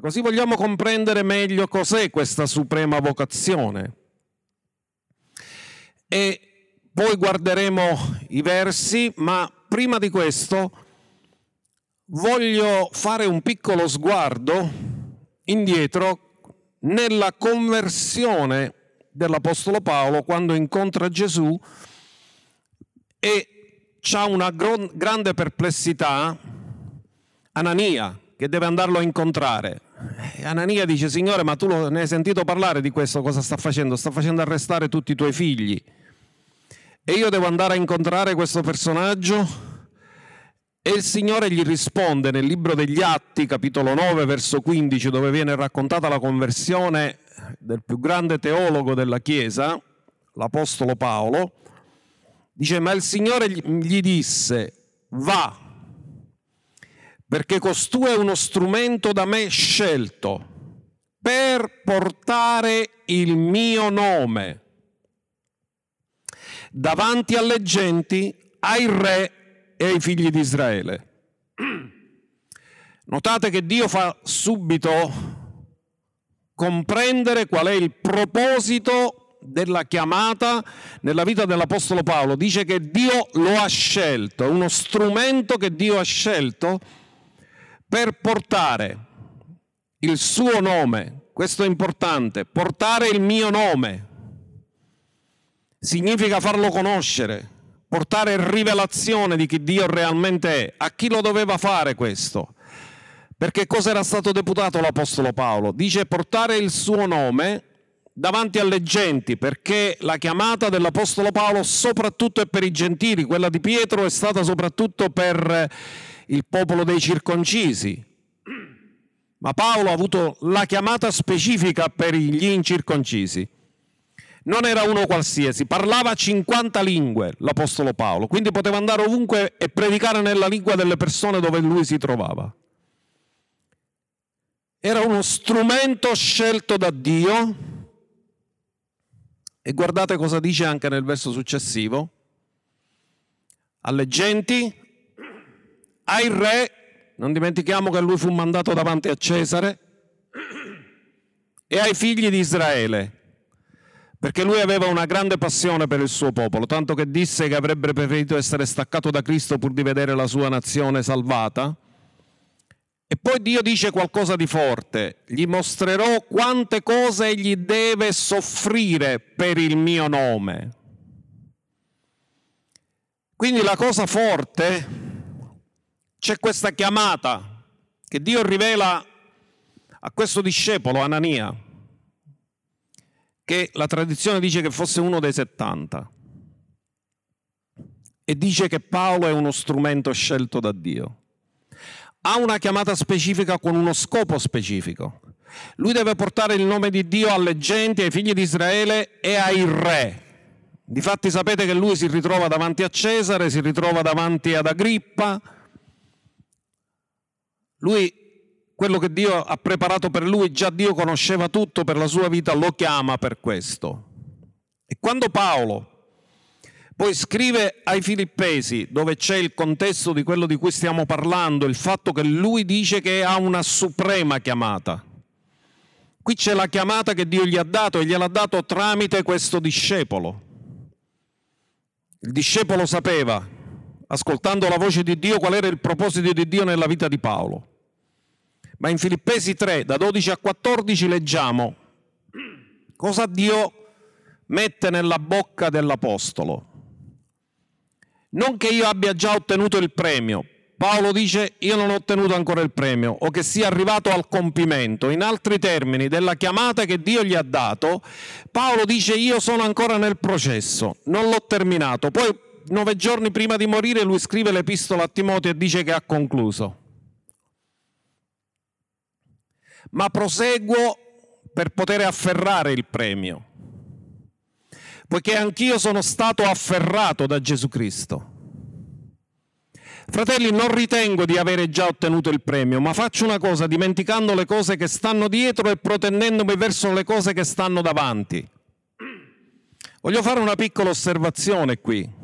così vogliamo comprendere meglio cos'è questa suprema vocazione. E poi guarderemo i versi, ma prima di questo voglio fare un piccolo sguardo indietro nella conversione dell'Apostolo Paolo quando incontra Gesù e ha una grande perplessità Anania che deve andarlo a incontrare. E Anania dice, Signore, ma tu ne hai sentito parlare di questo, cosa sta facendo? Sta facendo arrestare tutti i tuoi figli. E io devo andare a incontrare questo personaggio? E il Signore gli risponde nel libro degli Atti, capitolo 9, verso 15, dove viene raccontata la conversione del più grande teologo della Chiesa, l'Apostolo Paolo, dice, ma il Signore gli disse, va, perché costui è uno strumento da me scelto per portare il mio nome davanti alle genti, ai re e ai figli di Israele. Notate che Dio fa subito comprendere qual è il proposito della chiamata nella vita dell'Apostolo Paolo. Dice che Dio lo ha scelto, è uno strumento che Dio ha scelto per portare il suo nome. Questo è importante, portare il mio nome. Significa farlo conoscere, portare rivelazione di chi Dio realmente è. A chi lo doveva fare questo? Perché cosa era stato deputato l'Apostolo Paolo? Dice portare il suo nome davanti alle genti, perché la chiamata dell'Apostolo Paolo soprattutto è per i gentili, quella di Pietro è stata soprattutto per il popolo dei circoncisi. Ma Paolo ha avuto la chiamata specifica per gli incirconcisi non era uno qualsiasi, parlava 50 lingue l'Apostolo Paolo, quindi poteva andare ovunque e predicare nella lingua delle persone dove lui si trovava. Era uno strumento scelto da Dio e guardate cosa dice anche nel verso successivo. Alle genti, ai re, non dimentichiamo che lui fu mandato davanti a Cesare, e ai figli di Israele perché lui aveva una grande passione per il suo popolo, tanto che disse che avrebbe preferito essere staccato da Cristo pur di vedere la sua nazione salvata. E poi Dio dice qualcosa di forte, gli mostrerò quante cose egli deve soffrire per il mio nome. Quindi la cosa forte, c'è questa chiamata che Dio rivela a questo discepolo, Anania, che la tradizione dice che fosse uno dei 70 e dice che Paolo è uno strumento scelto da Dio. Ha una chiamata specifica con uno scopo specifico. Lui deve portare il nome di Dio alle genti, ai figli di Israele e ai re. Difatti sapete che lui si ritrova davanti a Cesare, si ritrova davanti ad Agrippa. Lui quello che Dio ha preparato per lui, già Dio conosceva tutto per la sua vita, lo chiama per questo. E quando Paolo poi scrive ai Filippesi, dove c'è il contesto di quello di cui stiamo parlando, il fatto che lui dice che ha una suprema chiamata. Qui c'è la chiamata che Dio gli ha dato e gliel'ha dato tramite questo discepolo. Il discepolo sapeva, ascoltando la voce di Dio, qual era il proposito di Dio nella vita di Paolo. Ma in Filippesi 3, da 12 a 14, leggiamo cosa Dio mette nella bocca dell'Apostolo. Non che io abbia già ottenuto il premio, Paolo dice io non ho ottenuto ancora il premio o che sia arrivato al compimento. In altri termini, della chiamata che Dio gli ha dato, Paolo dice io sono ancora nel processo, non l'ho terminato. Poi nove giorni prima di morire lui scrive l'epistola a Timoteo e dice che ha concluso. Ma proseguo per poter afferrare il premio, poiché anch'io sono stato afferrato da Gesù Cristo. Fratelli, non ritengo di avere già ottenuto il premio, ma faccio una cosa dimenticando le cose che stanno dietro e protendendomi verso le cose che stanno davanti. Voglio fare una piccola osservazione qui.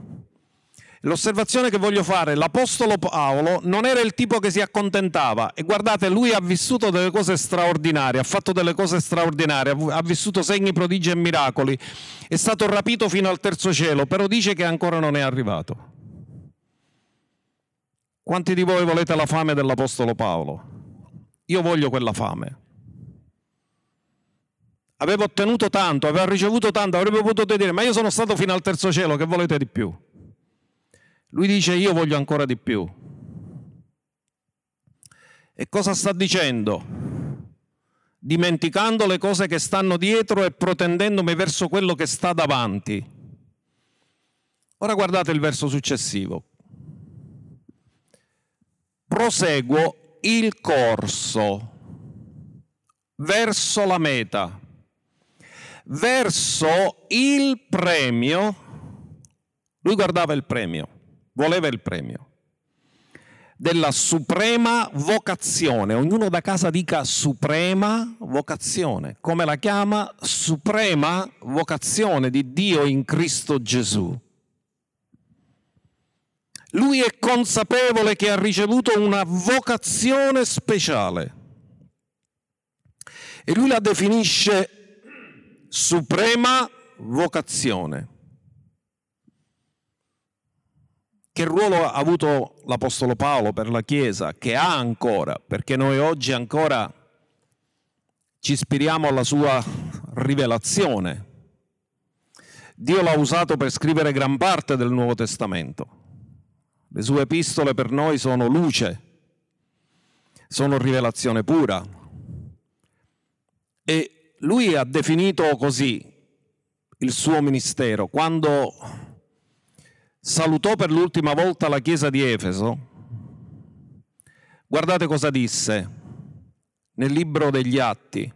L'osservazione che voglio fare, l'Apostolo Paolo non era il tipo che si accontentava e guardate, lui ha vissuto delle cose straordinarie, ha fatto delle cose straordinarie, ha vissuto segni, prodigi e miracoli, è stato rapito fino al terzo cielo, però dice che ancora non è arrivato. Quanti di voi volete la fame dell'Apostolo Paolo? Io voglio quella fame. Avevo ottenuto tanto, avevo ricevuto tanto, avrebbe potuto dire, ma io sono stato fino al terzo cielo, che volete di più? Lui dice io voglio ancora di più. E cosa sta dicendo? Dimenticando le cose che stanno dietro e protendendomi verso quello che sta davanti. Ora guardate il verso successivo. Proseguo il corso verso la meta, verso il premio. Lui guardava il premio voleva il premio della suprema vocazione. Ognuno da casa dica suprema vocazione. Come la chiama? Suprema vocazione di Dio in Cristo Gesù. Lui è consapevole che ha ricevuto una vocazione speciale e lui la definisce suprema vocazione. Che ruolo ha avuto l'Apostolo Paolo per la Chiesa, che ha ancora, perché noi oggi ancora ci ispiriamo alla sua rivelazione. Dio l'ha usato per scrivere gran parte del Nuovo Testamento. Le sue epistole per noi sono luce, sono rivelazione pura. E lui ha definito così il suo ministero quando salutò per l'ultima volta la chiesa di Efeso, guardate cosa disse nel libro degli Atti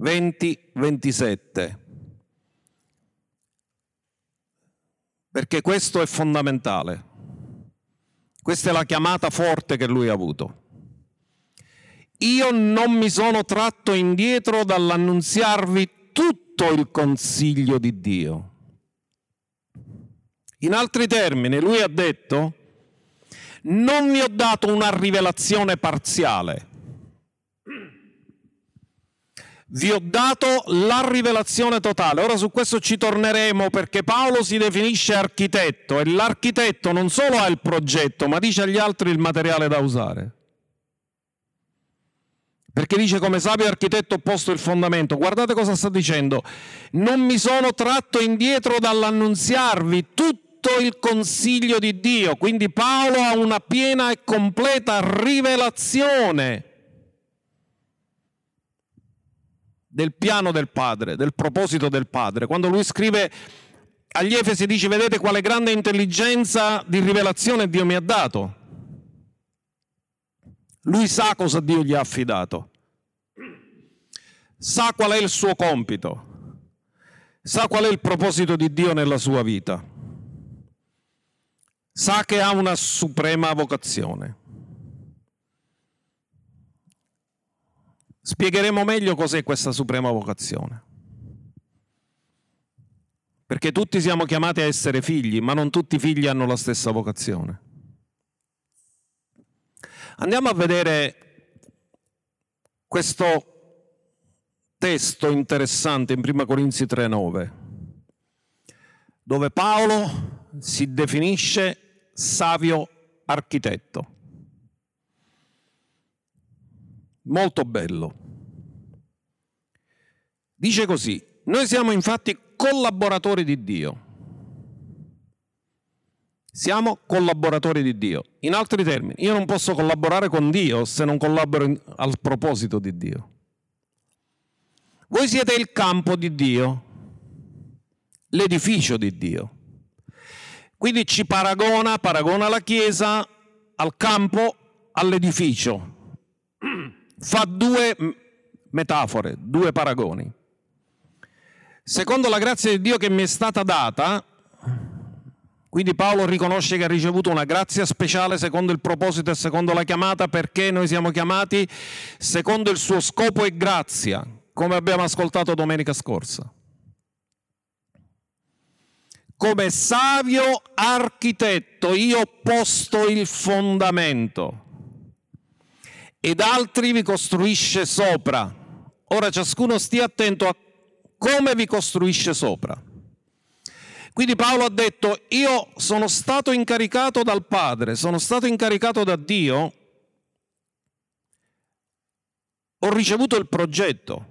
20-27. Perché questo è fondamentale. Questa è la chiamata forte che lui ha avuto. Io non mi sono tratto indietro dall'annunziarvi tutto il consiglio di Dio in altri termini, lui ha detto, non vi ho dato una rivelazione parziale, vi ho dato la rivelazione totale. Ora su questo ci torneremo perché Paolo si definisce architetto e l'architetto non solo ha il progetto, ma dice agli altri il materiale da usare. Perché dice come sapio architetto ho posto il fondamento. Guardate cosa sta dicendo. Non mi sono tratto indietro dall'annunziarvi tutto tutto il consiglio di Dio. Quindi Paolo ha una piena e completa rivelazione del piano del Padre, del proposito del Padre. Quando lui scrive agli Efesi dice vedete quale grande intelligenza di rivelazione Dio mi ha dato. Lui sa cosa Dio gli ha affidato, sa qual è il suo compito, sa qual è il proposito di Dio nella sua vita sa che ha una suprema vocazione. Spiegheremo meglio cos'è questa suprema vocazione. Perché tutti siamo chiamati a essere figli, ma non tutti i figli hanno la stessa vocazione. Andiamo a vedere questo testo interessante in 1 Corinzi 3:9, dove Paolo si definisce savio architetto. Molto bello. Dice così, noi siamo infatti collaboratori di Dio. Siamo collaboratori di Dio. In altri termini, io non posso collaborare con Dio se non collaboro al proposito di Dio. Voi siete il campo di Dio, l'edificio di Dio. Quindi ci paragona, paragona la Chiesa al campo, all'edificio. Fa due metafore, due paragoni. Secondo la grazia di Dio che mi è stata data, quindi Paolo riconosce che ha ricevuto una grazia speciale secondo il proposito e secondo la chiamata perché noi siamo chiamati secondo il suo scopo e grazia, come abbiamo ascoltato domenica scorsa. Come savio architetto io ho posto il fondamento ed altri vi costruisce sopra. Ora ciascuno stia attento a come vi costruisce sopra. Quindi Paolo ha detto, io sono stato incaricato dal Padre, sono stato incaricato da Dio, ho ricevuto il progetto.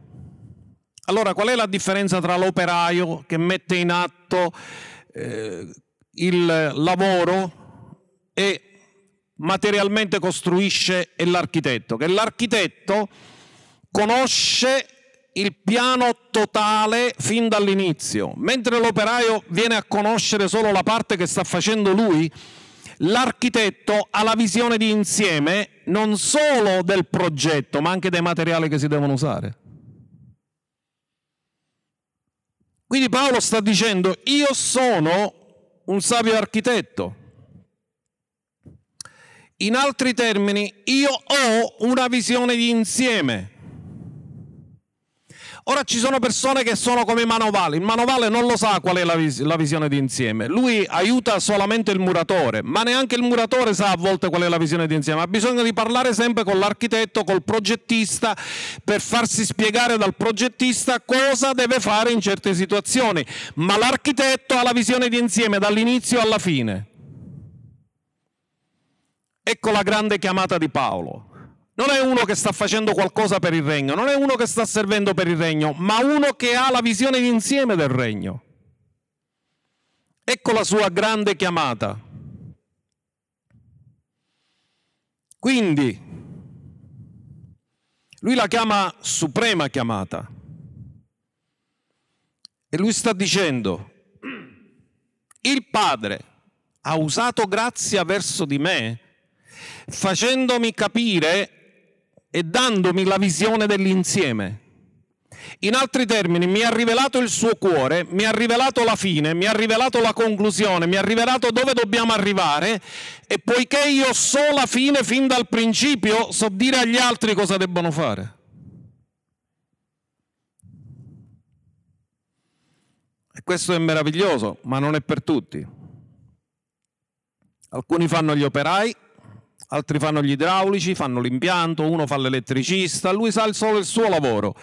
Allora qual è la differenza tra l'operaio che mette in atto eh, il lavoro e materialmente costruisce e l'architetto? Che l'architetto conosce il piano totale fin dall'inizio, mentre l'operaio viene a conoscere solo la parte che sta facendo lui, l'architetto ha la visione di insieme non solo del progetto, ma anche dei materiali che si devono usare. Quindi Paolo sta dicendo, io sono un savio architetto. In altri termini, io ho una visione di insieme. Ora ci sono persone che sono come manovale, il manovale non lo sa qual è la, vis- la, visione d'insieme, lui aiuta solamente il muratore, ma neanche il muratore sa a volte qual è la visione d'insieme, ha bisogno di parlare sempre con l'architetto, col progettista, per farsi spiegare dal progettista cosa deve fare in certe situazioni, ma l'architetto ha la visione d'insieme dall'inizio alla fine. Ecco la grande chiamata di Paolo. Non è uno che sta facendo qualcosa per il regno, non è uno che sta servendo per il regno, ma uno che ha la visione d'insieme del regno. Ecco la sua grande chiamata. Quindi, lui la chiama suprema chiamata. E lui sta dicendo, il Padre ha usato grazia verso di me facendomi capire e dandomi la visione dell'insieme. In altri termini, mi ha rivelato il suo cuore, mi ha rivelato la fine, mi ha rivelato la conclusione, mi ha rivelato dove dobbiamo arrivare e poiché io so la fine fin dal principio, so dire agli altri cosa debbono fare. E questo è meraviglioso, ma non è per tutti. Alcuni fanno gli operai, altri fanno gli idraulici, fanno l'impianto, uno fa l'elettricista, lui sa solo il suo lavoro,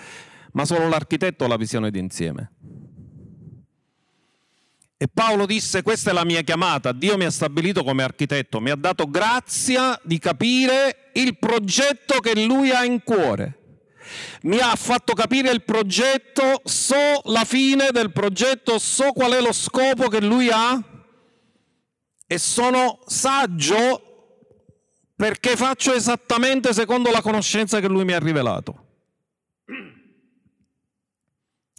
ma solo l'architetto ha la visione d'insieme. E Paolo disse, questa è la mia chiamata, Dio mi ha stabilito come architetto, mi ha dato grazia di capire il progetto che lui ha in cuore. Mi ha fatto capire il progetto, so la fine del progetto, so qual è lo scopo che lui ha e sono saggio perché faccio esattamente secondo la conoscenza che lui mi ha rivelato.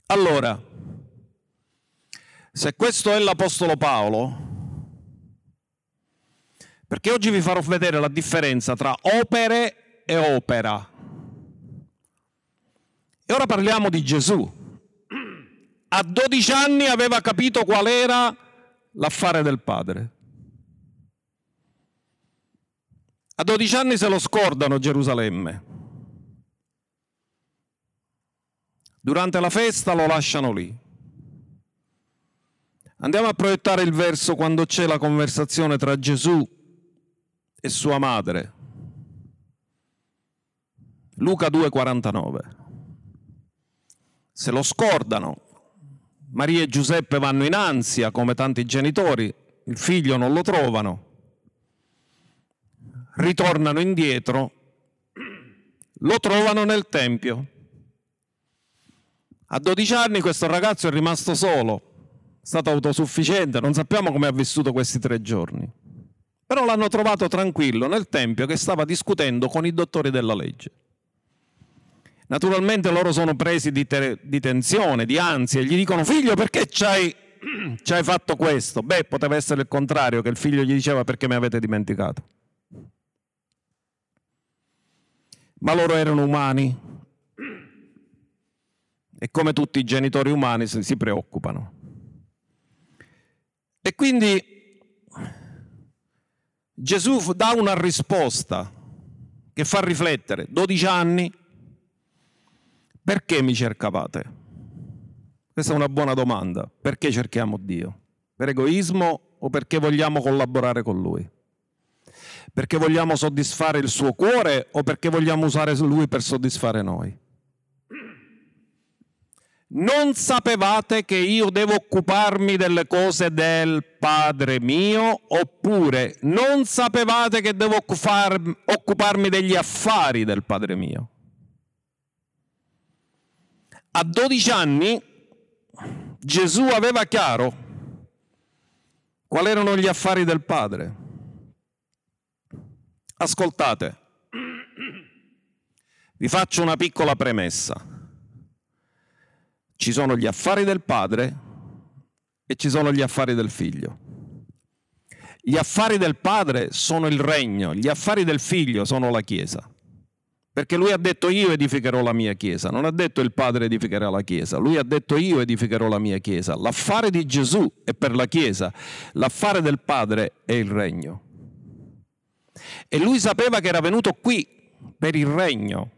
Allora, se questo è l'Apostolo Paolo, perché oggi vi farò vedere la differenza tra opere e opera. E ora parliamo di Gesù. A 12 anni aveva capito qual era l'affare del Padre. A 12 anni se lo scordano Gerusalemme. Durante la festa lo lasciano lì. Andiamo a proiettare il verso quando c'è la conversazione tra Gesù e sua madre. Luca 2,49. Se lo scordano, Maria e Giuseppe vanno in ansia come tanti genitori, il figlio non lo trovano ritornano indietro, lo trovano nel Tempio. A 12 anni questo ragazzo è rimasto solo, è stato autosufficiente, non sappiamo come ha vissuto questi tre giorni. Però l'hanno trovato tranquillo nel Tempio che stava discutendo con i dottori della legge. Naturalmente loro sono presi di, te- di tensione, di ansia, e gli dicono figlio perché ci hai fatto questo? Beh, poteva essere il contrario, che il figlio gli diceva perché mi avete dimenticato. Ma loro erano umani e come tutti i genitori umani si preoccupano. E quindi Gesù dà una risposta che fa riflettere. 12 anni, perché mi cercavate? Questa è una buona domanda. Perché cerchiamo Dio? Per egoismo o perché vogliamo collaborare con Lui? Perché vogliamo soddisfare il suo cuore o perché vogliamo usare Lui per soddisfare noi? Non sapevate che io devo occuparmi delle cose del Padre mio? Oppure non sapevate che devo occuparmi degli affari del Padre mio? A 12 anni Gesù aveva chiaro quali erano gli affari del Padre. Ascoltate, vi faccio una piccola premessa. Ci sono gli affari del padre e ci sono gli affari del figlio. Gli affari del padre sono il regno, gli affari del figlio sono la chiesa. Perché lui ha detto io edificherò la mia chiesa, non ha detto il padre edificherà la chiesa, lui ha detto io edificherò la mia chiesa. L'affare di Gesù è per la chiesa, l'affare del padre è il regno. E lui sapeva che era venuto qui per il regno.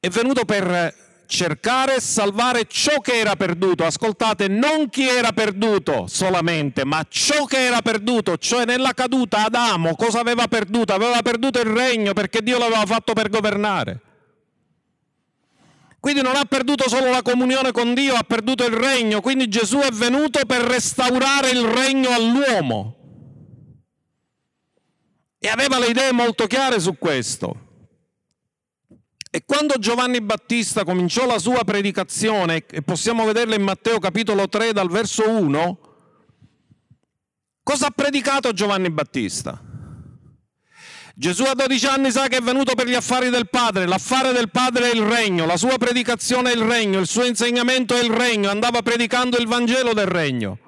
È venuto per cercare e salvare ciò che era perduto. Ascoltate, non chi era perduto solamente, ma ciò che era perduto, cioè nella caduta Adamo cosa aveva perduto? Aveva perduto il regno perché Dio l'aveva fatto per governare. Quindi non ha perduto solo la comunione con Dio, ha perduto il regno. Quindi Gesù è venuto per restaurare il regno all'uomo. E aveva le idee molto chiare su questo. E quando Giovanni Battista cominciò la sua predicazione, e possiamo vederla in Matteo capitolo 3 dal verso 1, cosa ha predicato Giovanni Battista? Gesù a 12 anni sa che è venuto per gli affari del Padre, l'affare del Padre è il regno, la sua predicazione è il regno, il suo insegnamento è il regno, andava predicando il Vangelo del regno.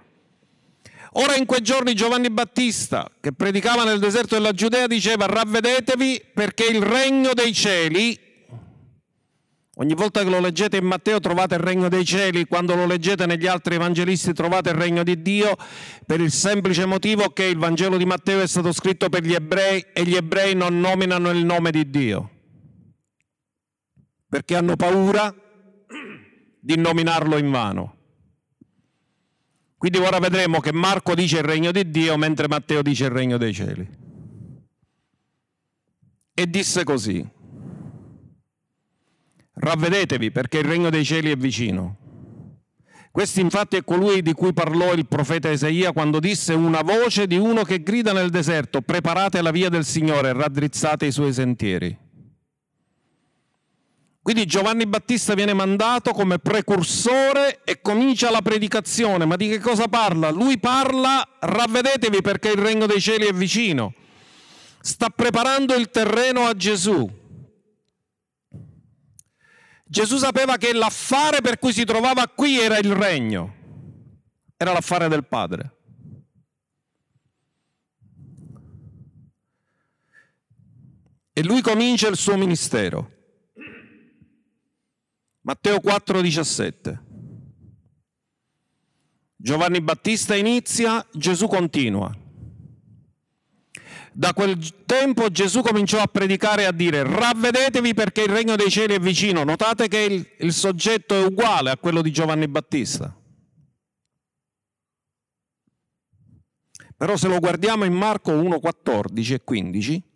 Ora in quei giorni Giovanni Battista, che predicava nel deserto della Giudea, diceva ravvedetevi perché il regno dei cieli Ogni volta che lo leggete in Matteo trovate il regno dei cieli, quando lo leggete negli altri evangelisti trovate il regno di Dio, per il semplice motivo che il Vangelo di Matteo è stato scritto per gli ebrei e gli ebrei non nominano il nome di Dio, perché hanno paura di nominarlo in vano. Quindi ora vedremo che Marco dice il regno di Dio mentre Matteo dice il regno dei cieli. E disse così. Ravvedetevi perché il regno dei cieli è vicino. Questo infatti è colui di cui parlò il profeta Isaia quando disse una voce di uno che grida nel deserto, preparate la via del Signore, raddrizzate i suoi sentieri. Quindi Giovanni Battista viene mandato come precursore e comincia la predicazione. Ma di che cosa parla? Lui parla, ravvedetevi perché il regno dei cieli è vicino. Sta preparando il terreno a Gesù. Gesù sapeva che l'affare per cui si trovava qui era il regno, era l'affare del Padre. E lui comincia il suo ministero. Matteo 4:17. Giovanni Battista inizia, Gesù continua. Da quel tempo Gesù cominciò a predicare e a dire ravvedetevi perché il regno dei cieli è vicino. Notate che il, il soggetto è uguale a quello di Giovanni Battista. Però se lo guardiamo in Marco 1, 14 e 15,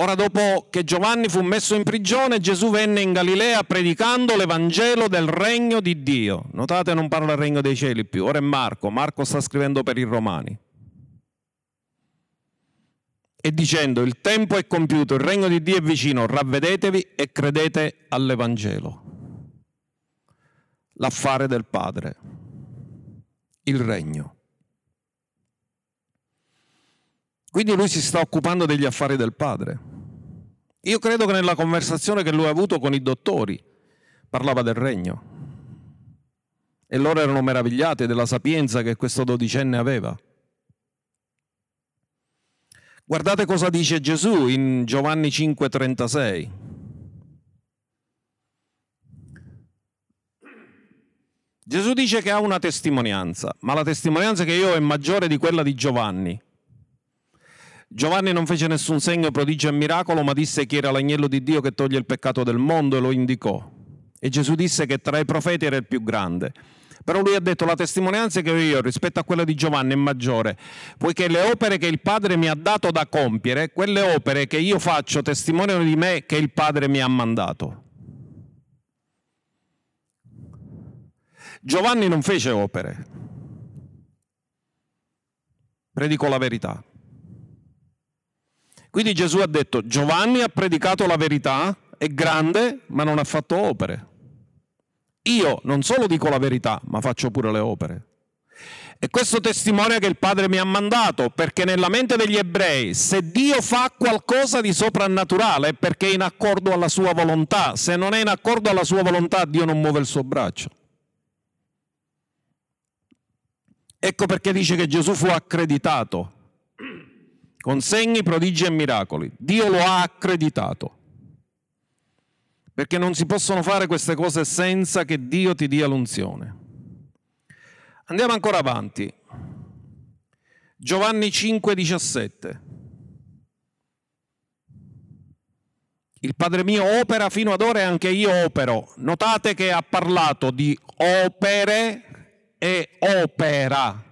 Ora dopo che Giovanni fu messo in prigione, Gesù venne in Galilea predicando l'Evangelo del regno di Dio. Notate non parla del regno dei cieli più, ora è Marco, Marco sta scrivendo per i romani. E dicendo il tempo è compiuto, il regno di Dio è vicino, ravvedetevi e credete all'Evangelo. L'affare del Padre, il regno. Quindi lui si sta occupando degli affari del padre. Io credo che nella conversazione che lui ha avuto con i dottori parlava del regno. E loro erano meravigliati della sapienza che questo dodicenne aveva. Guardate cosa dice Gesù in Giovanni 5:36. Gesù dice che ha una testimonianza, ma la testimonianza che io ho è maggiore di quella di Giovanni Giovanni non fece nessun segno, prodigio e miracolo, ma disse chi era l'agnello di Dio che toglie il peccato del mondo e lo indicò. E Gesù disse che tra i profeti era il più grande. Però lui ha detto la testimonianza che ho io rispetto a quella di Giovanni è maggiore, poiché le opere che il Padre mi ha dato da compiere, quelle opere che io faccio testimoniano di me che il Padre mi ha mandato. Giovanni non fece opere, predicò la verità. Quindi Gesù ha detto Giovanni ha predicato la verità, è grande, ma non ha fatto opere. Io non solo dico la verità, ma faccio pure le opere. E questo testimonia che il Padre mi ha mandato, perché nella mente degli ebrei, se Dio fa qualcosa di soprannaturale è perché è in accordo alla sua volontà. Se non è in accordo alla sua volontà, Dio non muove il suo braccio. Ecco perché dice che Gesù fu accreditato con segni, prodigi e miracoli. Dio lo ha accreditato perché non si possono fare queste cose senza che Dio ti dia l'unzione. Andiamo ancora avanti. Giovanni 5:17. Il Padre mio opera fino ad ora e anche io opero. Notate che ha parlato di opere e opera.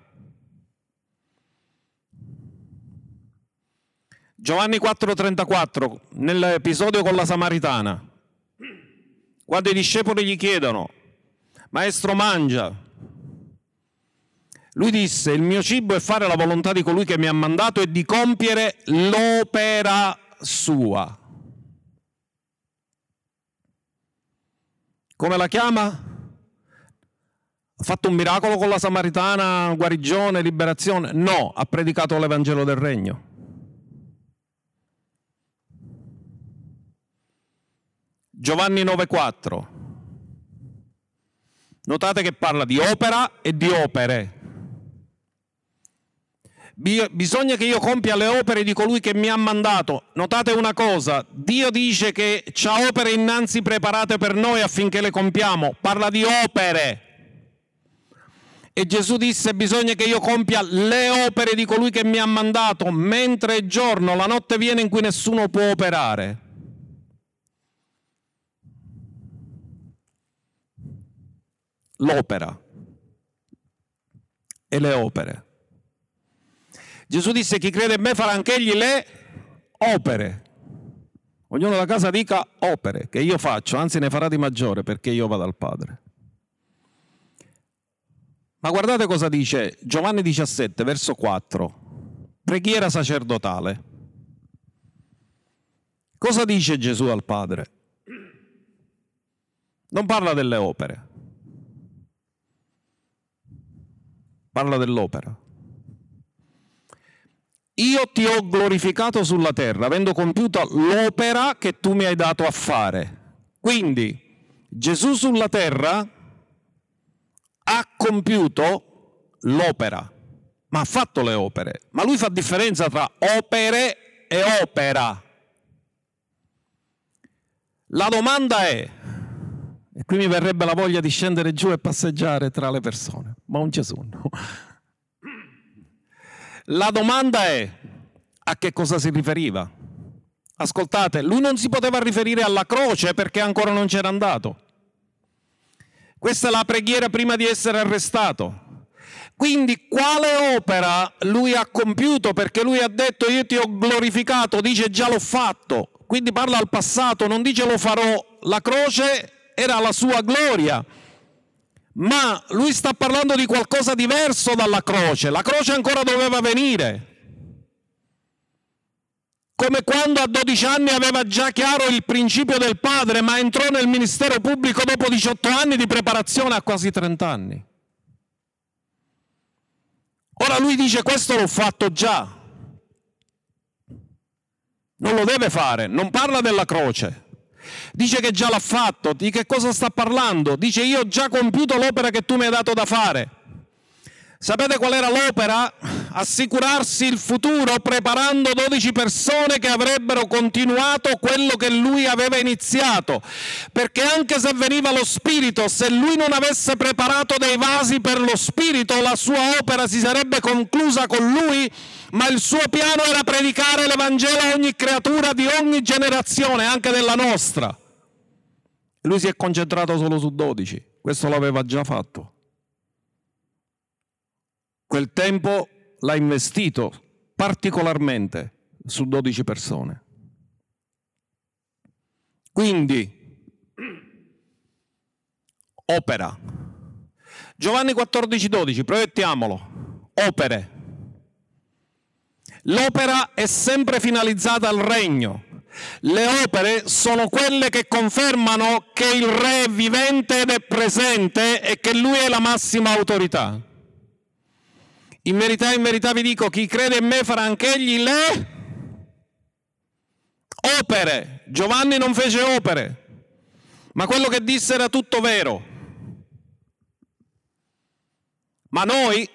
Giovanni 4:34, nell'episodio con la Samaritana. Quando i discepoli gli chiedono, Maestro mangia, lui disse, il mio cibo è fare la volontà di colui che mi ha mandato e di compiere l'opera sua. Come la chiama? Ha fatto un miracolo con la Samaritana, guarigione, liberazione? No, ha predicato l'Evangelo del Regno. Giovanni 9:4. Notate che parla di opera e di opere. Bisogna che io compia le opere di colui che mi ha mandato. Notate una cosa, Dio dice che ha opere innanzi preparate per noi affinché le compiamo. Parla di opere. E Gesù disse bisogna che io compia le opere di colui che mi ha mandato, mentre è giorno, la notte viene in cui nessuno può operare. L'opera e le opere. Gesù disse chi crede in me farà anch'egli le opere. Ognuno da casa dica opere che io faccio, anzi ne farà di maggiore perché io vado al Padre. Ma guardate cosa dice Giovanni 17, verso 4, preghiera sacerdotale. Cosa dice Gesù al Padre? Non parla delle opere, parla dell'opera. Io ti ho glorificato sulla terra, avendo compiuto l'opera che tu mi hai dato a fare. Quindi Gesù sulla terra ha compiuto l'opera, ma ha fatto le opere. Ma lui fa differenza tra opere e opera. La domanda è, e qui mi verrebbe la voglia di scendere giù e passeggiare tra le persone, ma un Gesù no. La domanda è a che cosa si riferiva? Ascoltate, lui non si poteva riferire alla croce perché ancora non c'era andato. Questa è la preghiera prima di essere arrestato. Quindi quale opera lui ha compiuto? Perché lui ha detto io ti ho glorificato, dice già l'ho fatto. Quindi parla al passato, non dice lo farò. La croce era la sua gloria. Ma lui sta parlando di qualcosa diverso dalla croce. La croce ancora doveva venire. Come quando a 12 anni aveva già chiaro il principio del padre, ma entrò nel ministero pubblico dopo 18 anni di preparazione a quasi 30 anni. Ora lui dice questo l'ho fatto già. Non lo deve fare, non parla della croce. Dice che già l'ha fatto. Di che cosa sta parlando? Dice io ho già compiuto l'opera che tu mi hai dato da fare. Sapete qual era l'opera? Assicurarsi il futuro preparando 12 persone che avrebbero continuato quello che lui aveva iniziato. Perché anche se veniva lo Spirito, se lui non avesse preparato dei vasi per lo Spirito, la sua opera si sarebbe conclusa con lui, ma il suo piano era predicare l'Evangelo a ogni creatura di ogni generazione, anche della nostra. Lui si è concentrato solo su 12, questo l'aveva già fatto. Quel tempo l'ha investito particolarmente su 12 persone. Quindi, opera. Giovanni 14, 12, proiettiamolo. Opere. L'opera è sempre finalizzata al regno. Le opere sono quelle che confermano che il re è vivente ed è presente e che lui è la massima autorità. In verità, in verità vi dico, chi crede in me farà anch'egli le opere. Giovanni non fece opere, ma quello che disse era tutto vero. Ma noi,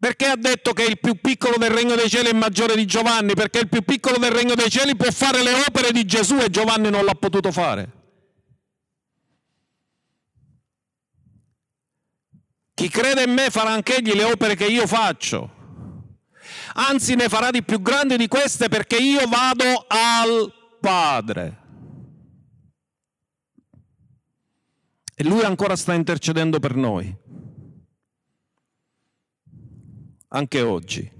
perché ha detto che il più piccolo del regno dei cieli è maggiore di Giovanni? Perché il più piccolo del regno dei cieli può fare le opere di Gesù e Giovanni non l'ha potuto fare. Chi crede in me farà anch'egli le opere che io faccio. Anzi, ne farà di più grandi di queste perché io vado al Padre. E lui ancora sta intercedendo per noi. Anche oggi.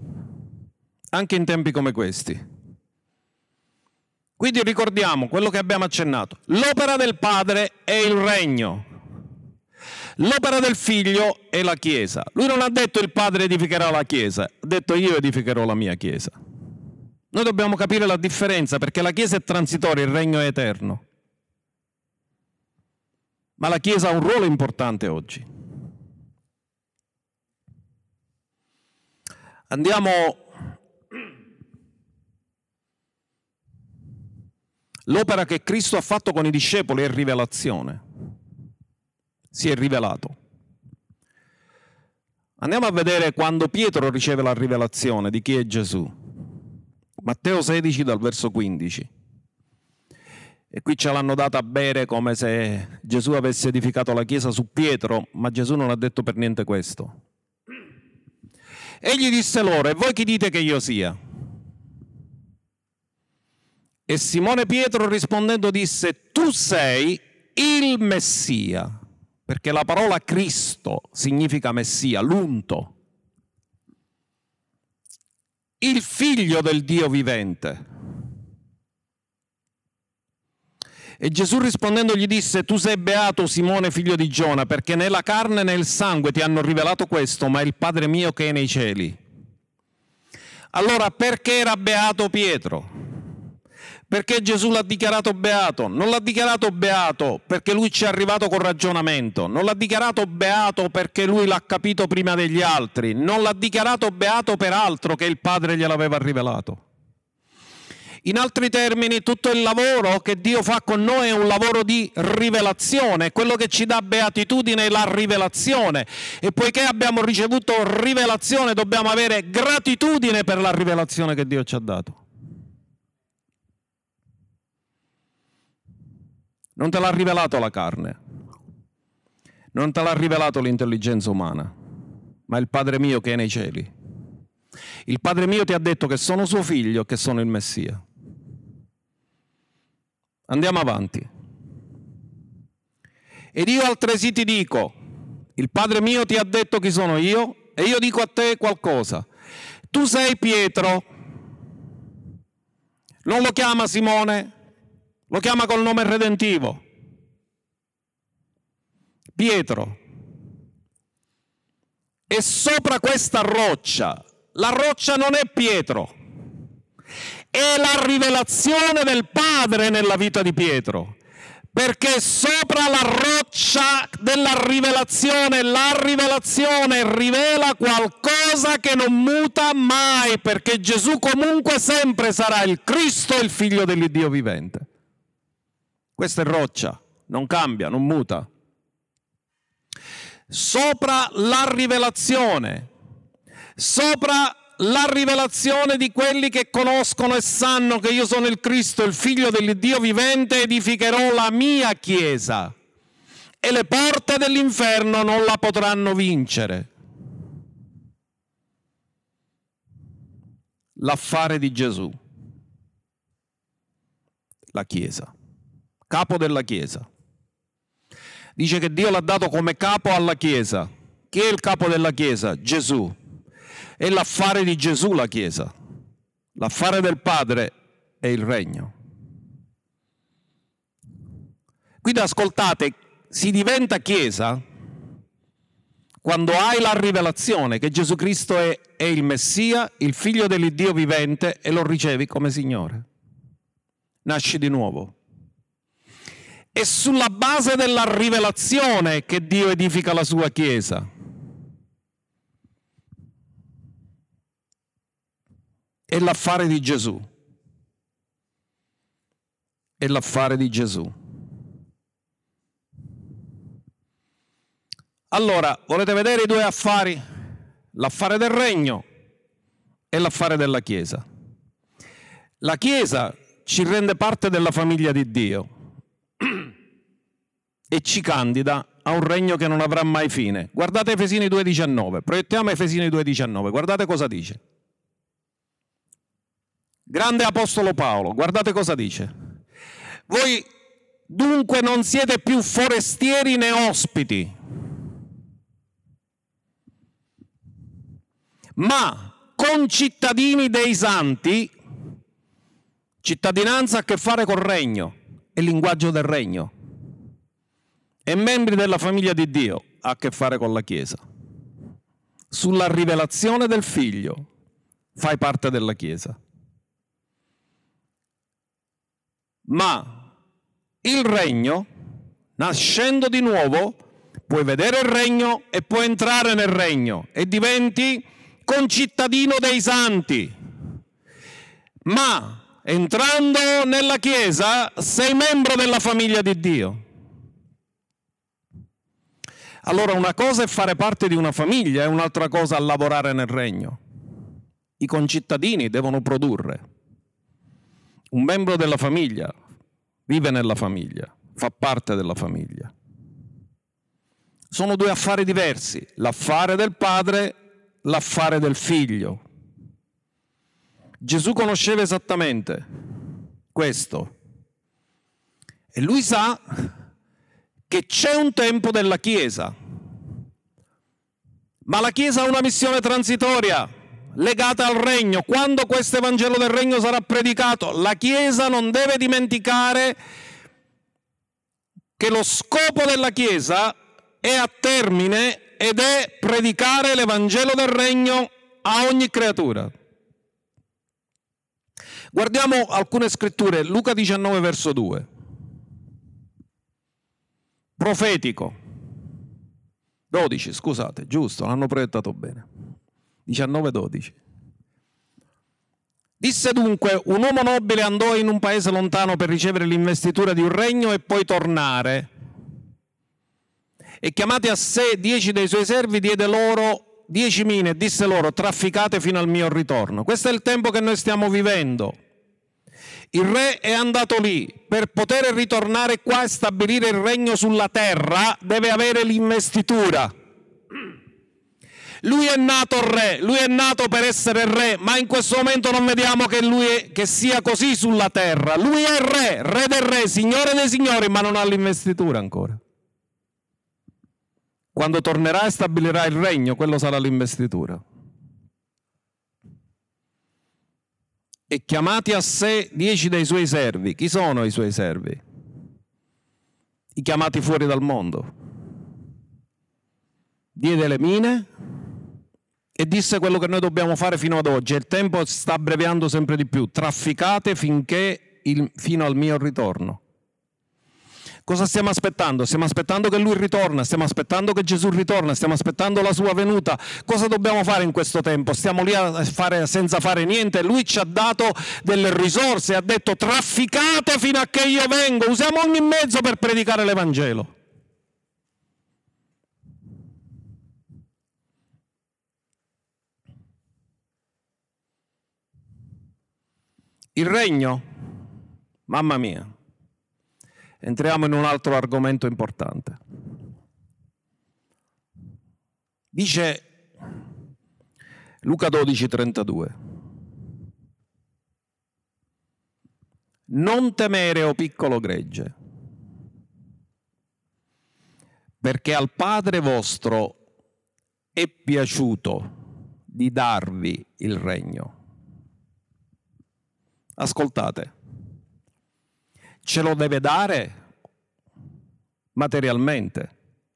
Anche in tempi come questi. Quindi ricordiamo quello che abbiamo accennato. L'opera del Padre è il regno. L'opera del figlio è la Chiesa. Lui non ha detto il Padre edificherà la Chiesa, ha detto io edificherò la mia Chiesa. Noi dobbiamo capire la differenza perché la Chiesa è transitoria, il regno è eterno. Ma la Chiesa ha un ruolo importante oggi. Andiamo... L'opera che Cristo ha fatto con i discepoli è rivelazione si è rivelato. Andiamo a vedere quando Pietro riceve la rivelazione di chi è Gesù. Matteo 16 dal verso 15. E qui ce l'hanno data a bere come se Gesù avesse edificato la chiesa su Pietro, ma Gesù non ha detto per niente questo. Egli disse loro, e voi chi dite che io sia? E Simone Pietro rispondendo disse, tu sei il Messia perché la parola Cristo significa Messia, l'unto, il figlio del Dio vivente. E Gesù rispondendo gli disse, tu sei beato Simone figlio di Giona, perché né la carne né il sangue ti hanno rivelato questo, ma il Padre mio che è nei cieli. Allora perché era beato Pietro? Perché Gesù l'ha dichiarato beato? Non l'ha dichiarato beato perché lui ci è arrivato con ragionamento, non l'ha dichiarato beato perché lui l'ha capito prima degli altri, non l'ha dichiarato beato per altro che il Padre gliel'aveva rivelato. In altri termini, tutto il lavoro che Dio fa con noi è un lavoro di rivelazione, quello che ci dà beatitudine è la rivelazione e poiché abbiamo ricevuto rivelazione dobbiamo avere gratitudine per la rivelazione che Dio ci ha dato. Non te l'ha rivelato la carne, non te l'ha rivelato l'intelligenza umana, ma il Padre mio che è nei cieli. Il Padre mio ti ha detto che sono suo figlio, che sono il Messia. Andiamo avanti. Ed io altresì ti dico, il Padre mio ti ha detto chi sono io e io dico a te qualcosa. Tu sei Pietro, non lo chiama Simone, lo chiama col nome redentivo. Pietro. E sopra questa roccia, la roccia non è Pietro, è la rivelazione del Padre nella vita di Pietro. Perché sopra la roccia della rivelazione, la rivelazione rivela qualcosa che non muta mai, perché Gesù comunque sempre sarà il Cristo, il figlio dell'Iddio vivente. Questa è roccia, non cambia, non muta. Sopra la rivelazione, sopra la rivelazione di quelli che conoscono e sanno che io sono il Cristo, il figlio dell'Iddio vivente, edificherò la mia chiesa e le porte dell'inferno non la potranno vincere. L'affare di Gesù, la chiesa capo della Chiesa. dice che Dio l'ha dato come capo alla Chiesa. Chi è il capo della Chiesa? Gesù. È l'affare di Gesù la Chiesa. L'affare del Padre è il regno. Quindi ascoltate, si diventa Chiesa quando hai la rivelazione che Gesù Cristo è, è il Messia, il figlio dell'Iddio vivente e lo ricevi come Signore. Nasci di nuovo. È sulla base della rivelazione che Dio edifica la sua Chiesa. È l'affare di Gesù. È l'affare di Gesù. Allora, volete vedere i due affari? L'affare del regno e l'affare della Chiesa. La Chiesa ci rende parte della famiglia di Dio e ci candida a un regno che non avrà mai fine. Guardate Efesini 2.19, proiettiamo Efesini 2.19, guardate cosa dice. Grande Apostolo Paolo, guardate cosa dice. Voi dunque non siete più forestieri né ospiti, ma concittadini dei santi, cittadinanza ha a che fare col regno, è linguaggio del regno, e membri della famiglia di Dio ha a che fare con la Chiesa. Sulla rivelazione del figlio fai parte della Chiesa. Ma il regno, nascendo di nuovo, puoi vedere il regno e puoi entrare nel regno e diventi concittadino dei santi, ma entrando nella Chiesa sei membro della famiglia di Dio. Allora una cosa è fare parte di una famiglia e un'altra cosa è lavorare nel regno. I concittadini devono produrre. Un membro della famiglia vive nella famiglia, fa parte della famiglia. Sono due affari diversi, l'affare del padre l'affare del figlio. Gesù conosceva esattamente questo e lui sa che c'è un tempo della Chiesa, ma la Chiesa ha una missione transitoria legata al regno. Quando questo Evangelo del regno sarà predicato, la Chiesa non deve dimenticare che lo scopo della Chiesa è a termine ed è predicare l'Evangelo del Regno a ogni creatura. Guardiamo alcune scritture, Luca 19 verso 2. Profetico. 12, scusate, giusto, l'hanno proiettato bene. 19-12. Disse dunque, un uomo nobile andò in un paese lontano per ricevere l'investitura di un regno e poi tornare e chiamati a sé dieci dei suoi servi diede loro dieci mine e disse loro trafficate fino al mio ritorno. Questo è il tempo che noi stiamo vivendo. Il re è andato lì per poter ritornare qua e stabilire il regno sulla terra, deve avere l'investitura. Lui è nato re, lui è nato per essere re, ma in questo momento non vediamo che lui è, che sia così sulla terra. Lui è re, re del re, signore dei signori, ma non ha l'investitura ancora. Quando tornerà e stabilirà il regno, quello sarà l'investitura. E chiamati a sé dieci dei suoi servi. Chi sono i suoi servi? I chiamati fuori dal mondo. Diede le mine e disse quello che noi dobbiamo fare fino ad oggi. Il tempo sta abbreviando sempre di più. Trafficate finché il, fino al mio ritorno. Cosa stiamo aspettando? Stiamo aspettando che Lui ritorna, stiamo aspettando che Gesù ritorna, stiamo aspettando la sua venuta. Cosa dobbiamo fare in questo tempo? Stiamo lì fare, senza fare niente. Lui ci ha dato delle risorse, ha detto trafficate fino a che io vengo, usiamo ogni mezzo per predicare l'Evangelo. Il regno, mamma mia, entriamo in un altro argomento importante. Dice Luca 12, 32. Non temere, o piccolo gregge, perché al Padre vostro è piaciuto di darvi il regno. Ascoltate, ce lo deve dare materialmente,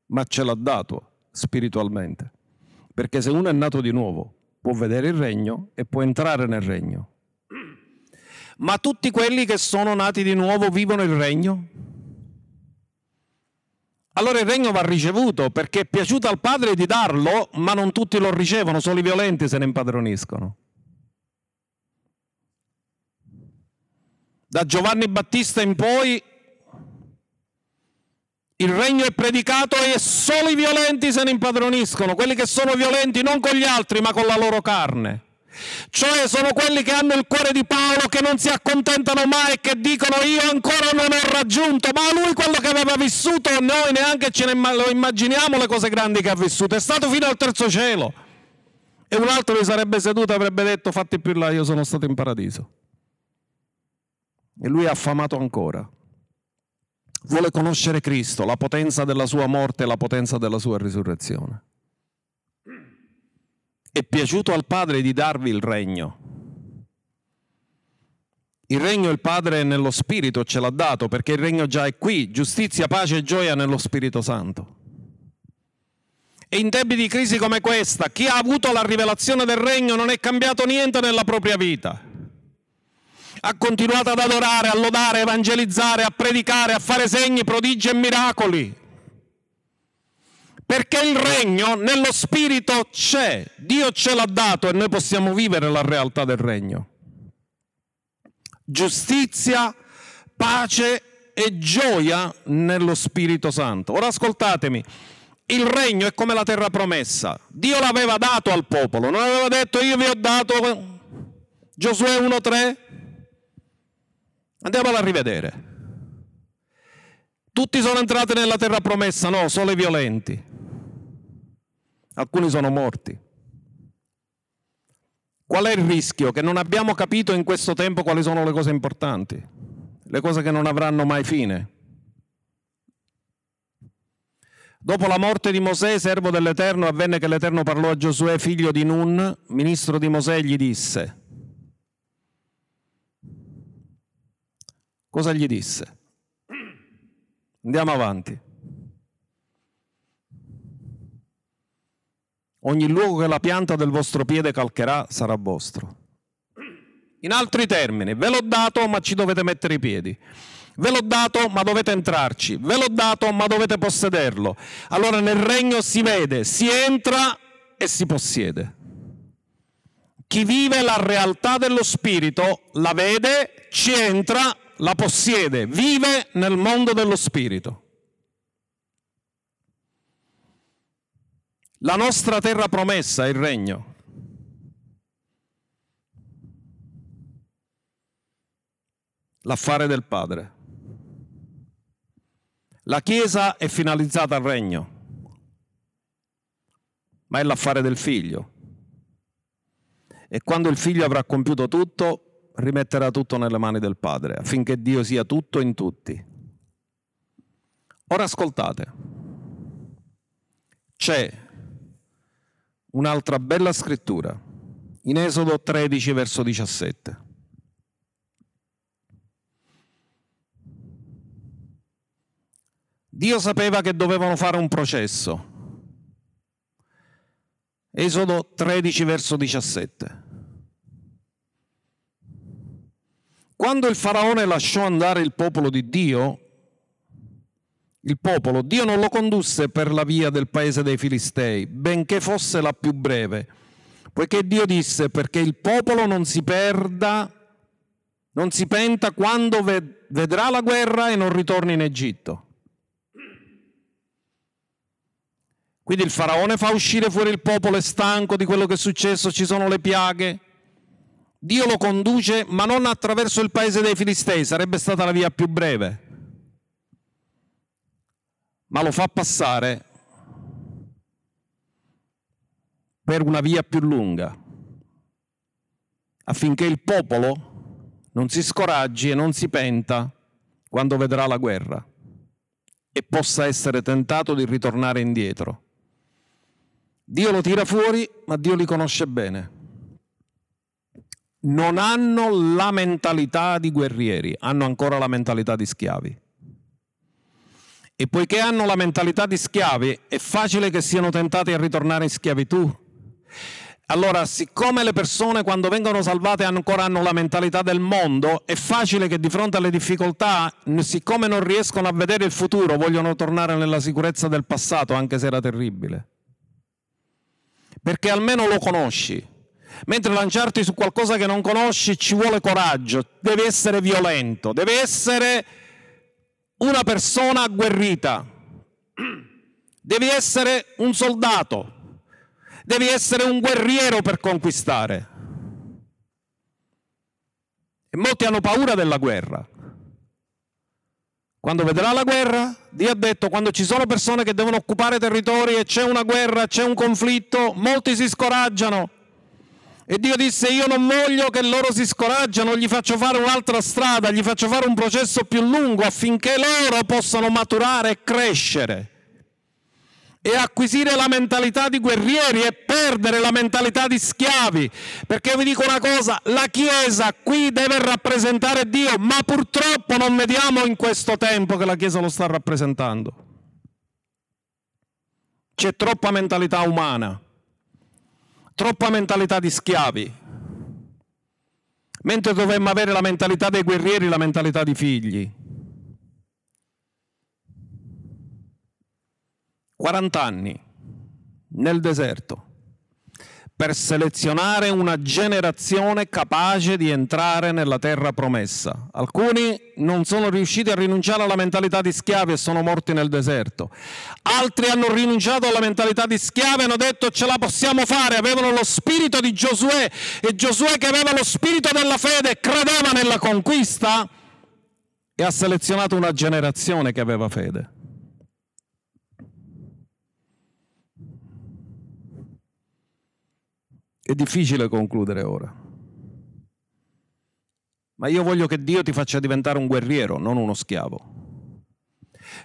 ma ce l'ha dato spiritualmente. Perché se uno è nato di nuovo, può vedere il regno e può entrare nel regno. Ma tutti quelli che sono nati di nuovo vivono il regno? Allora il regno va ricevuto perché è piaciuto al Padre di darlo, ma non tutti lo ricevono, solo i violenti se ne impadroniscono. Da Giovanni Battista in poi il regno è predicato e solo i violenti se ne impadroniscono, quelli che sono violenti non con gli altri ma con la loro carne. Cioè sono quelli che hanno il cuore di Paolo, che non si accontentano mai e che dicono io ancora non ho raggiunto, ma lui quello che aveva vissuto, noi neanche ce ne lo immaginiamo le cose grandi che ha vissuto, è stato fino al terzo cielo. E un altro gli sarebbe seduto e avrebbe detto fatti più là, io sono stato in paradiso. E lui è affamato ancora vuole conoscere Cristo, la potenza della sua morte e la potenza della sua risurrezione. È piaciuto al Padre di darvi il regno. Il regno il Padre nello Spirito ce l'ha dato perché il regno già è qui, giustizia, pace e gioia nello Spirito Santo. E in tempi di crisi come questa, chi ha avuto la rivelazione del regno non è cambiato niente nella propria vita ha continuato ad adorare, a lodare, a evangelizzare, a predicare, a fare segni, prodigi e miracoli. Perché il regno nello spirito c'è, Dio ce l'ha dato e noi possiamo vivere la realtà del regno. Giustizia, pace e gioia nello Spirito Santo. Ora ascoltatemi, il regno è come la terra promessa. Dio l'aveva dato al popolo, non aveva detto io vi ho dato Giosuè 1.3 Andiamola a rivedere. Tutti sono entrati nella terra promessa, no, solo i violenti. Alcuni sono morti. Qual è il rischio? Che non abbiamo capito in questo tempo quali sono le cose importanti, le cose che non avranno mai fine. Dopo la morte di Mosè, servo dell'Eterno, avvenne che l'Eterno parlò a Giosuè, figlio di Nun, ministro di Mosè, e gli disse, Cosa gli disse? Andiamo avanti. Ogni luogo che la pianta del vostro piede calcherà sarà vostro. In altri termini, ve l'ho dato ma ci dovete mettere i piedi. Ve l'ho dato ma dovete entrarci. Ve l'ho dato ma dovete possederlo. Allora nel regno si vede, si entra e si possiede. Chi vive la realtà dello Spirito la vede, ci entra la possiede, vive nel mondo dello spirito. La nostra terra promessa è il regno. L'affare del Padre. La Chiesa è finalizzata al regno, ma è l'affare del Figlio. E quando il Figlio avrà compiuto tutto, rimetterà tutto nelle mani del Padre, affinché Dio sia tutto in tutti. Ora ascoltate, c'è un'altra bella scrittura in Esodo 13 verso 17. Dio sapeva che dovevano fare un processo. Esodo 13 verso 17. Quando il faraone lasciò andare il popolo di Dio, il popolo, Dio non lo condusse per la via del paese dei Filistei, benché fosse la più breve, poiché Dio disse perché il popolo non si perda, non si penta quando vedrà la guerra e non ritorni in Egitto. Quindi il faraone fa uscire fuori il popolo, è stanco di quello che è successo, ci sono le piaghe, Dio lo conduce, ma non attraverso il paese dei Filistei, sarebbe stata la via più breve, ma lo fa passare per una via più lunga, affinché il popolo non si scoraggi e non si penta quando vedrà la guerra. e possa essere tentato di ritornare indietro. Dio lo tira fuori, ma Dio li conosce bene. Non hanno la mentalità di guerrieri, hanno ancora la mentalità di schiavi. E poiché hanno la mentalità di schiavi, è facile che siano tentati a ritornare in schiavitù. Allora, siccome le persone quando vengono salvate ancora hanno la mentalità del mondo, è facile che di fronte alle difficoltà, siccome non riescono a vedere il futuro, vogliono tornare nella sicurezza del passato, anche se era terribile. Perché almeno lo conosci. Mentre lanciarti su qualcosa che non conosci ci vuole coraggio, devi essere violento, devi essere una persona agguerrita, devi essere un soldato Devi essere un guerriero per conquistare. E molti hanno paura della guerra. Quando vedrà la guerra, Dio ha detto, quando ci sono persone che devono occupare territori e c'è una guerra, c'è un conflitto, molti si scoraggiano. E Dio disse, io non voglio che loro si scoraggiano, gli faccio fare un'altra strada, gli faccio fare un processo più lungo affinché loro possano maturare e crescere e acquisire la mentalità di guerrieri e perdere la mentalità di schiavi. Perché vi dico una cosa, la Chiesa qui deve rappresentare Dio, ma purtroppo non vediamo in questo tempo che la Chiesa lo sta rappresentando. C'è troppa mentalità umana, troppa mentalità di schiavi, mentre dovremmo avere la mentalità dei guerrieri, la mentalità di figli. 40 anni nel deserto per selezionare una generazione capace di entrare nella terra promessa. Alcuni non sono riusciti a rinunciare alla mentalità di schiavi e sono morti nel deserto. Altri hanno rinunciato alla mentalità di schiavi e hanno detto ce la possiamo fare, avevano lo spirito di Giosuè e Giosuè che aveva lo spirito della fede credeva nella conquista e ha selezionato una generazione che aveva fede. È difficile concludere ora. Ma io voglio che Dio ti faccia diventare un guerriero, non uno schiavo.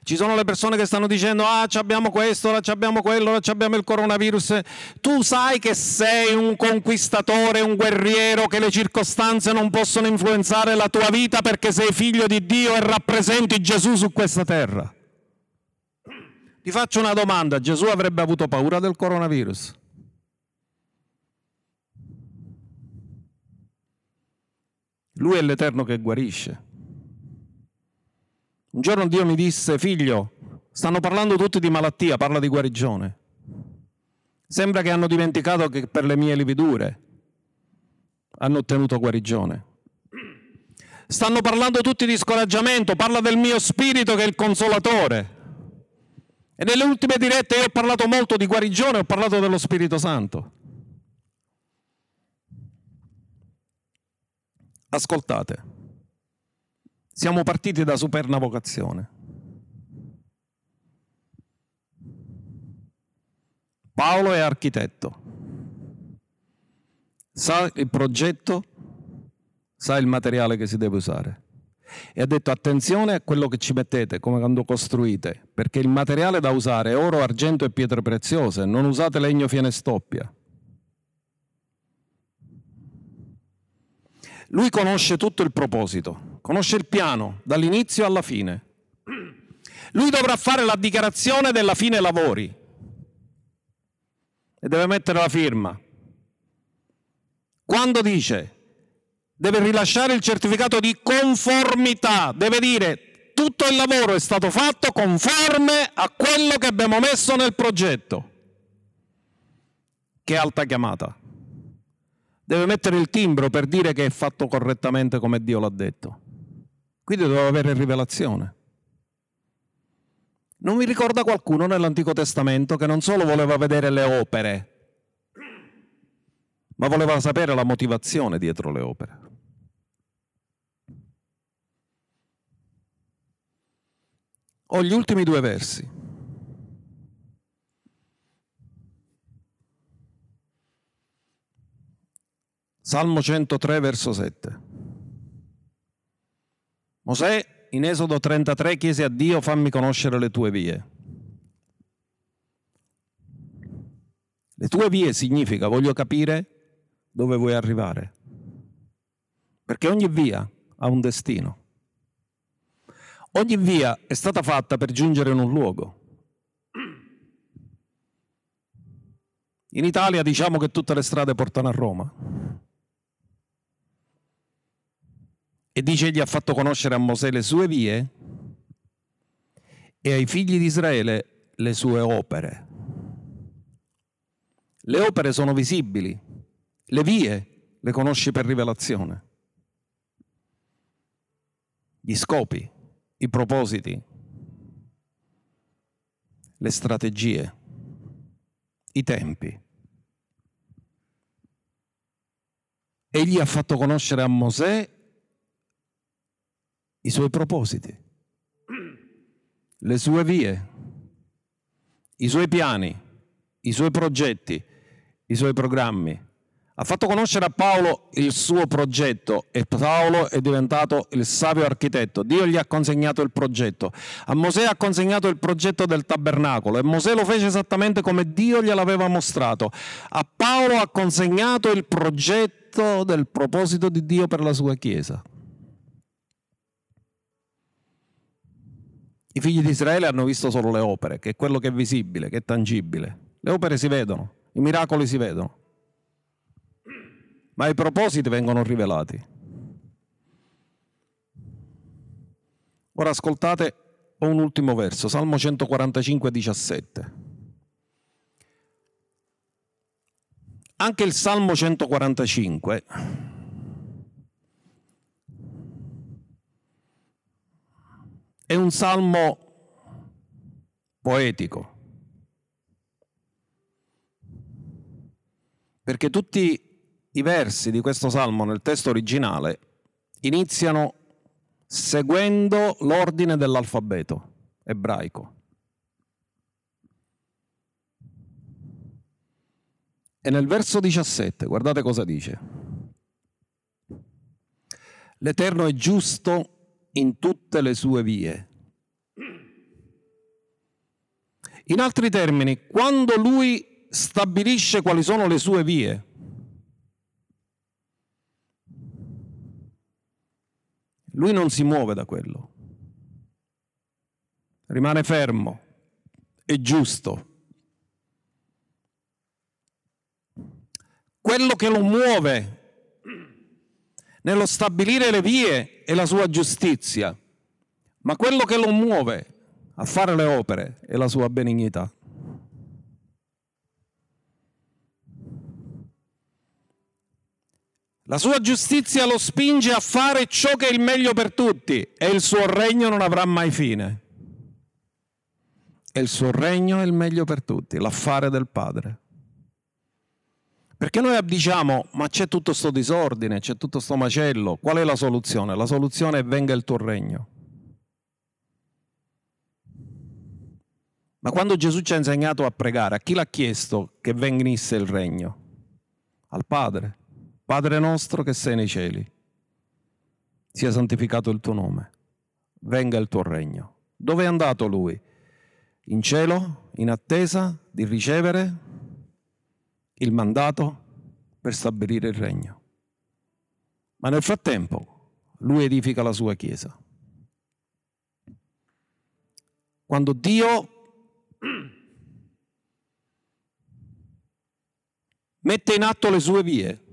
Ci sono le persone che stanno dicendo, ah, abbiamo questo, ora abbiamo quello, ora abbiamo il coronavirus. Tu sai che sei un conquistatore, un guerriero, che le circostanze non possono influenzare la tua vita perché sei figlio di Dio e rappresenti Gesù su questa terra. Ti faccio una domanda, Gesù avrebbe avuto paura del coronavirus? Lui è l'Eterno che guarisce. Un giorno Dio mi disse, figlio, stanno parlando tutti di malattia, parla di guarigione. Sembra che hanno dimenticato che per le mie lividure hanno ottenuto guarigione. Stanno parlando tutti di scoraggiamento, parla del mio spirito che è il consolatore. E nelle ultime dirette io ho parlato molto di guarigione, ho parlato dello Spirito Santo. Ascoltate, siamo partiti da superna vocazione. Paolo è architetto, sa il progetto, sa il materiale che si deve usare. E ha detto attenzione a quello che ci mettete, come quando costruite, perché il materiale da usare è oro, argento e pietre preziose, non usate legno, fiene e stoppia. Lui conosce tutto il proposito, conosce il piano dall'inizio alla fine. Lui dovrà fare la dichiarazione della fine lavori e deve mettere la firma. Quando dice deve rilasciare il certificato di conformità, deve dire tutto il lavoro è stato fatto conforme a quello che abbiamo messo nel progetto. Che alta chiamata deve mettere il timbro per dire che è fatto correttamente come Dio l'ha detto. Quindi deve avere rivelazione. Non mi ricorda qualcuno nell'Antico Testamento che non solo voleva vedere le opere, ma voleva sapere la motivazione dietro le opere. Ho gli ultimi due versi. Salmo 103, verso 7. Mosè in Esodo 33 chiese a Dio fammi conoscere le tue vie. Le tue vie significa voglio capire dove vuoi arrivare. Perché ogni via ha un destino. Ogni via è stata fatta per giungere in un luogo. In Italia diciamo che tutte le strade portano a Roma. E dice egli ha fatto conoscere a Mosè le sue vie e ai figli di Israele le sue opere. Le opere sono visibili, le vie le conosci per rivelazione. Gli scopi, i propositi, le strategie i tempi. Egli ha fatto conoscere a Mosè i suoi propositi, le sue vie, i suoi piani, i suoi progetti, i suoi programmi. Ha fatto conoscere a Paolo il suo progetto e Paolo è diventato il savio architetto. Dio gli ha consegnato il progetto. A Mosè ha consegnato il progetto del tabernacolo e Mosè lo fece esattamente come Dio gliel'aveva mostrato. A Paolo ha consegnato il progetto del proposito di Dio per la sua Chiesa. I figli di Israele hanno visto solo le opere, che è quello che è visibile, che è tangibile. Le opere si vedono, i miracoli si vedono ma i propositi vengono rivelati. Ora ascoltate un ultimo verso, Salmo 145, 17. Anche il Salmo 145 un salmo poetico, perché tutti i versi di questo salmo nel testo originale iniziano seguendo l'ordine dell'alfabeto ebraico. E nel verso 17, guardate cosa dice. L'Eterno è giusto in tutte le sue vie. In altri termini, quando lui stabilisce quali sono le sue vie, Lui non si muove da quello. Rimane fermo, è giusto. Quello che lo muove nello stabilire le vie è la sua giustizia, ma quello che lo muove a fare le opere è la sua benignità. La sua giustizia lo spinge a fare ciò che è il meglio per tutti e il suo regno non avrà mai fine. E il suo regno è il meglio per tutti, l'affare del Padre. Perché noi diciamo, ma c'è tutto questo disordine, c'è tutto questo macello, qual è la soluzione? La soluzione è venga il tuo regno. Ma quando Gesù ci ha insegnato a pregare, a chi l'ha chiesto che venisse il regno? Al Padre. Padre nostro che sei nei cieli, sia santificato il tuo nome, venga il tuo regno. Dove è andato lui? In cielo, in attesa di ricevere il mandato per stabilire il regno. Ma nel frattempo lui edifica la sua chiesa. Quando Dio mette in atto le sue vie,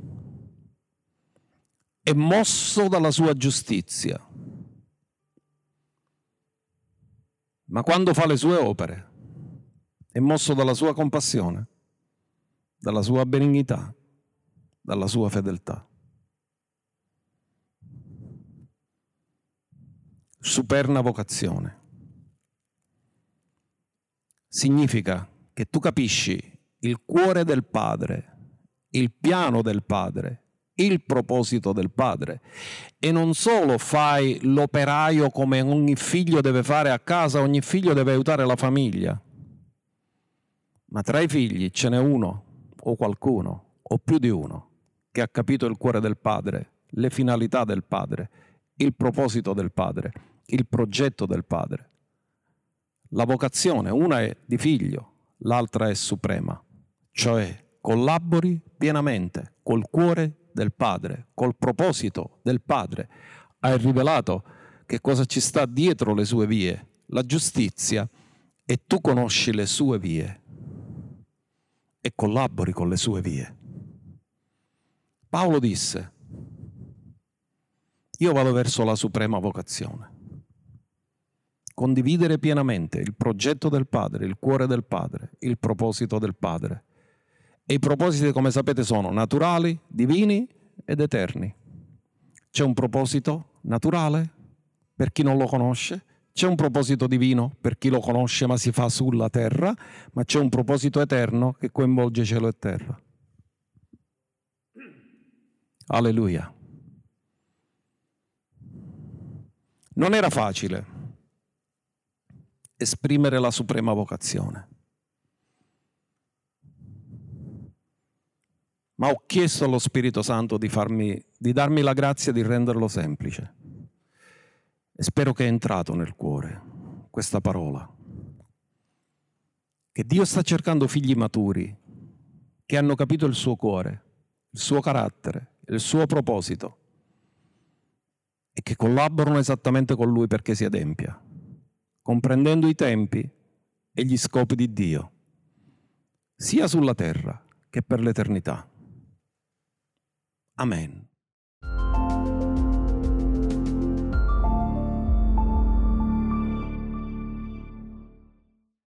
è mosso dalla sua giustizia. Ma quando fa le sue opere, è mosso dalla sua compassione, dalla sua benignità, dalla sua fedeltà. Superna vocazione. Significa che tu capisci il cuore del Padre, il piano del Padre, il proposito del padre. E non solo fai l'operaio come ogni figlio deve fare a casa, ogni figlio deve aiutare la famiglia, ma tra i figli ce n'è uno o qualcuno o più di uno che ha capito il cuore del padre, le finalità del padre, il proposito del padre il progetto del Padre. La vocazione, una è di figlio, l'altra è suprema, cioè collabori pienamente col cuore del Padre, col proposito del Padre. Hai rivelato che cosa ci sta dietro le sue vie, la giustizia, e tu conosci le sue vie e collabori con le sue vie. Paolo disse, io vado verso la suprema vocazione. Condividere pienamente il progetto del Padre, il cuore del Padre, il proposito del Padre. E i propositi, come sapete, sono naturali, divini ed eterni. C'è un proposito naturale per chi non lo conosce, c'è un proposito divino per chi lo conosce ma si fa sulla terra, ma c'è un proposito eterno che coinvolge cielo e terra. Alleluia. Non era facile esprimere la suprema vocazione. Ma ho chiesto allo Spirito Santo di, farmi, di darmi la grazia di renderlo semplice. E spero che è entrato nel cuore questa parola. Che Dio sta cercando figli maturi che hanno capito il suo cuore, il suo carattere, il suo proposito e che collaborano esattamente con Lui perché si adempia, comprendendo i tempi e gli scopi di Dio, sia sulla terra che per l'eternità. Amen.